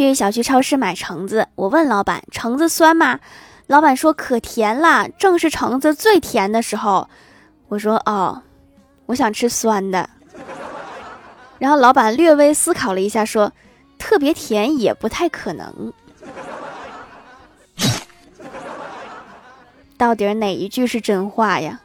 去小区超市买橙子。我问老板橙子酸吗？老板说可甜了正是橙子最甜的时候。我说哦我想吃酸的。然后老板略微思考了一下说特别甜也不太可能。到底哪一句是真话呀？